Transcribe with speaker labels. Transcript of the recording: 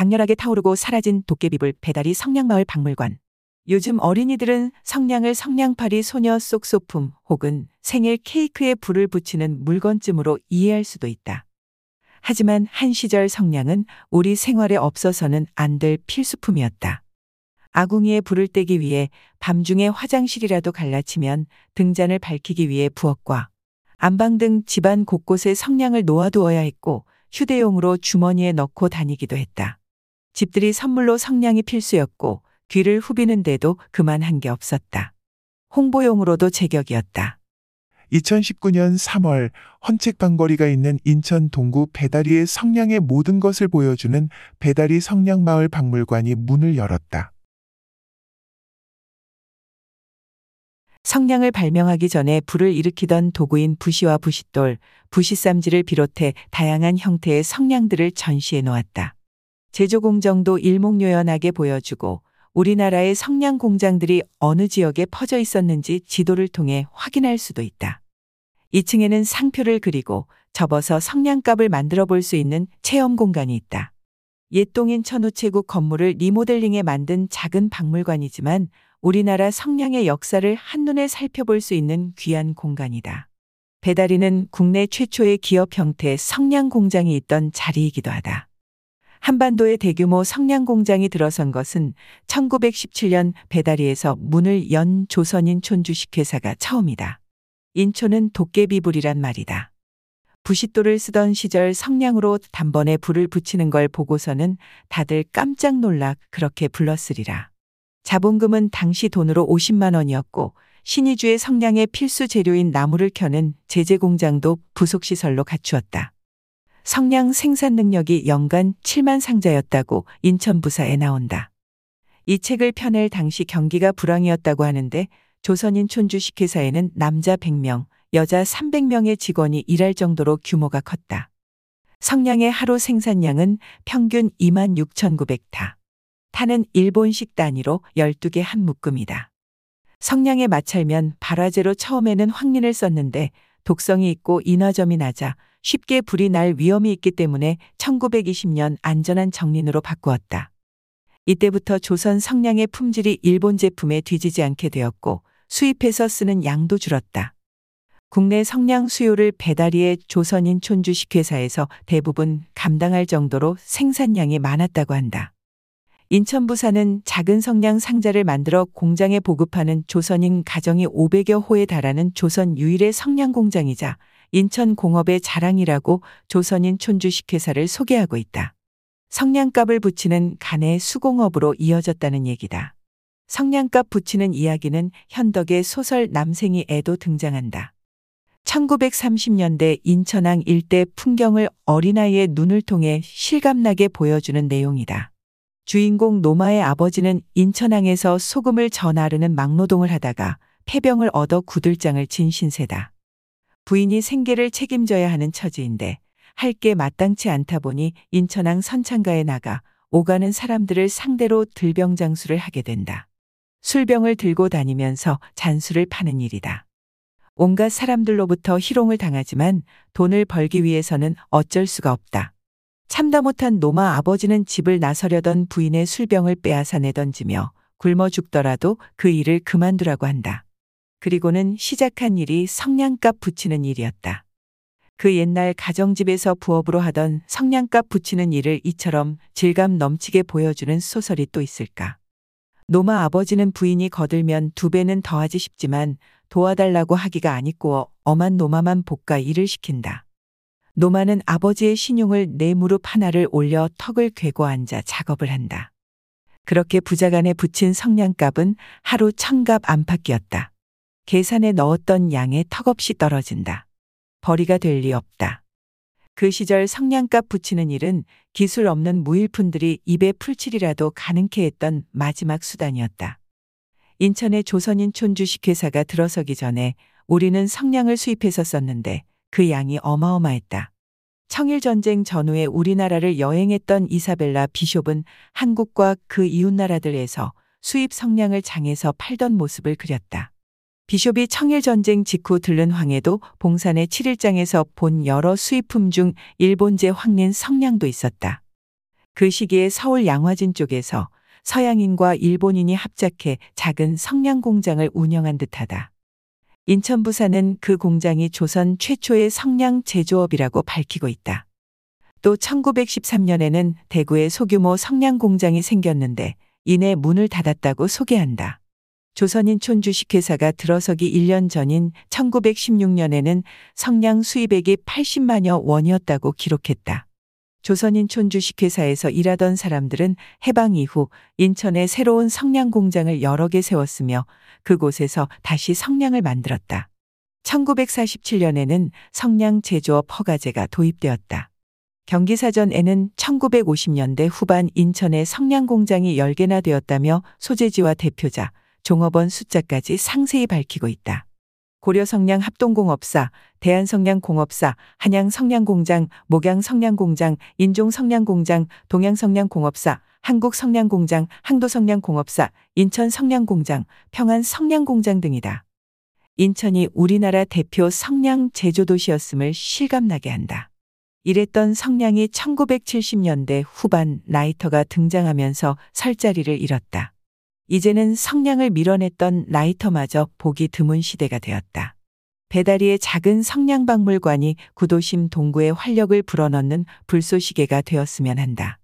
Speaker 1: 강렬하게 타오르고 사라진 도깨비불 배달이 성냥마을 박물관. 요즘 어린이들은 성냥을 성냥팔이 소녀 속 소품 혹은 생일 케이크에 불을 붙이는 물건쯤으로 이해할 수도 있다. 하지만 한 시절 성냥은 우리 생활에 없어서는 안 될 필수품이었다. 아궁이에 불을 떼기 위해 밤중에 화장실이라도 갈라치면 등잔을 밝히기 위해 부엌과 안방 등 집안 곳곳에 성냥을 놓아두어야 했고 휴대용으로 주머니에 넣고 다니기도 했다. 집들이 선물로 성냥이 필수였고 귀를 후비는데도 그만한 게 없었다. 홍보용으로도 제격이었다.
Speaker 2: 2019년 3월 헌책방거리가 있는 인천 동구 배다리의 성냥의 모든 것을 보여주는 배다리 성냥마을 박물관이 문을 열었다.
Speaker 1: 성냥을 발명하기 전에 불을 일으키던 도구인 부시와 부싯돌, 부시쌈지를 비롯해 다양한 형태의 성냥들을 전시해 놓았다. 제조 공정도 일목요연하게 보여주고 우리나라의 성냥 공장들이 어느 지역에 퍼져 있었는지 지도를 통해 확인할 수도 있다. 2층에는 상표를 그리고 접어서 성냥갑을 만들어 볼 수 있는 체험 공간이 있다. 옛동인 천우체국 건물을 리모델링해 만든 작은 박물관이지만 우리나라 성냥의 역사를 한눈에 살펴볼 수 있는 귀한 공간이다. 배다리는 국내 최초의 기업 형태 성냥 공장이 있던 자리이기도 하다. 한반도에 대규모 성냥 공장이 들어선 것은 1917년 배다리에서 문을 연 조선인 촌주식회사가 처음이다. 인초는 도깨비불이란 말이다. 부싯돌을 쓰던 시절 성냥으로 단번에 불을 붙이는 걸 보고서는 다들 깜짝 놀라 그렇게 불렀으리라. 자본금은 당시 돈으로 50만 원이었고 신의주의 성냥의 필수 재료인 나무를 켜는 제재 공장도 부속 시설로 갖추었다. 성냥 생산 능력이 연간 7만 상자였다고 인천 부사에 나온다. 이 책을 펴낼 당시 경기가 불황이었다고 하는데 조선인 촌주 식회사에는 남자 100명, 여자 300명의 직원이 일할 정도로 규모가 컸다. 성냥의 하루 생산량은 평균 2만 6,900타. 타는 일본식 단위로 12개 한 묶음이다. 성냥에 마찰면 발화제로 처음에는 황린을 썼는데 독성이 있고 인화점이 낮아 쉽게 불이 날 위험이 있기 때문에 1920년 안전한 정린으로 바꾸었다. 이때부터 조선 성냥의 품질이 일본 제품에 뒤지지 않게 되었고 수입해서 쓰는 양도 줄었다. 국내 성냥 수요를 배달이의 조선인 촌주식회사에서 대부분 감당할 정도로 생산량이 많았다고 한다. 인천부사는 작은 성냥 상자를 만들어 공장에 보급하는 조선인 가정이 500여 호에 달하는 조선 유일의 성냥 공장이자 인천 공업의 자랑이라고 조선인 촌주식회사를 소개하고 있다. 성냥갑을 붙이는 간의 수공업으로 이어졌다는 얘기다. 성냥갑 붙이는 이야기는 현덕의 소설 남생이 애도 등장한다. 1930년대 인천항 일대 풍경을 어린아이의 눈을 통해 실감나게 보여주는 내용이다. 주인공 노마의 아버지는 인천항에서 소금을 전하르는 막노동을 하다가 폐병을 얻어 구들장을 진 신세다. 부인이 생계를 책임져야 하는 처지인데 할 게 마땅치 않다 보니 인천항 선창가에 나가 오가는 사람들을 상대로 들병장수를 하게 된다. 술병을 들고 다니면서 잔수를 파는 일이다. 온갖 사람들로부터 희롱을 당하지만 돈을 벌기 위해서는 어쩔 수가 없다. 참다 못한 노마 아버지는 집을 나서려던 부인의 술병을 빼앗아 내던지며 굶어 죽더라도 그 일을 그만두라고 한다. 그리고는 시작한 일이 성냥갑 붙이는 일이었다. 그 옛날 가정집에서 부업으로 하던 성냥갑 붙이는 일을 이처럼 질감 넘치게 보여주는 소설이 또 있을까. 노마 아버지는 부인이 거들면 두 배는 더하지 싶지만 도와달라고 하기가 아니고 엄한 노마만 볶아 일을 시킨다. 노마는 아버지의 신용을 내 무릎 하나를 올려 턱을 괴고 앉아 작업을 한다. 그렇게 부자간에 붙인 성냥갑은 하루 천갑 안팎이었다. 계산에 넣었던 양에 턱없이 떨어진다. 벌이가 될 리 없다. 그 시절 성냥갑 붙이는 일은 기술 없는 무일푼들이 입에 풀칠이라도 가능케 했던 마지막 수단이었다. 인천의 조선인 촌주식회사가 들어서기 전에 우리는 성냥을 수입해서 썼는데 그 양이 어마어마했다. 청일전쟁 전후에 우리나라를 여행했던 이사벨라 비숍은 한국과 그 이웃나라들에서 수입 성냥을 장에서 팔던 모습을 그렸다. 비숍이 청일전쟁 직후 들른 황해도 봉산의 7일장에서 본 여러 수입품 중 일본제 황린 성냥도 있었다. 그 시기에 서울 양화진 쪽에서 서양인과 일본인이 합작해 작은 성냥 공장을 운영한 듯하다. 인천 부사는 그 공장이 조선 최초의 성냥 제조업이라고 밝히고 있다. 또 1913년에는 대구에 소규모 성냥 공장이 생겼는데 이내 문을 닫았다고 소개한다. 조선인촌 주식회사가 들어서기 1년 전인 1916년에는 성냥 수입액이 80만여 원이었다고 기록했다. 조선인촌 주식회사에서 일하던 사람들은 해방 이후 인천에 새로운 성냥 공장을 여러 개 세웠으며 그곳에서 다시 성냥을 만들었다. 1947년에는 성냥 제조업 허가제가 도입되었다. 경기사전에는 1950년대 후반 인천에 성냥 공장이 10개나 되었다며 소재지와 대표자, 종업원 숫자까지 상세히 밝히고 있다. 고려성냥 합동공업사, 대한성냥공업사, 한양성냥공장, 목양성냥공장, 인종성냥공장, 동양성냥공업사, 한국성냥공장, 항도성냥공업사, 인천성냥공장, 평안성냥공장 등이다. 인천이 우리나라 대표 성냥 제조도시였음을 실감나게 한다. 이랬던 성냥이 1970년대 후반 라이터가 등장하면서 설 자리를 잃었다. 이제는 성냥을 밀어냈던 라이터마저 보기 드문 시대가 되었다. 배다리의 작은 성냥박물관이 구도심 동구의 활력을 불어넣는 불쏘시개가 되었으면 한다.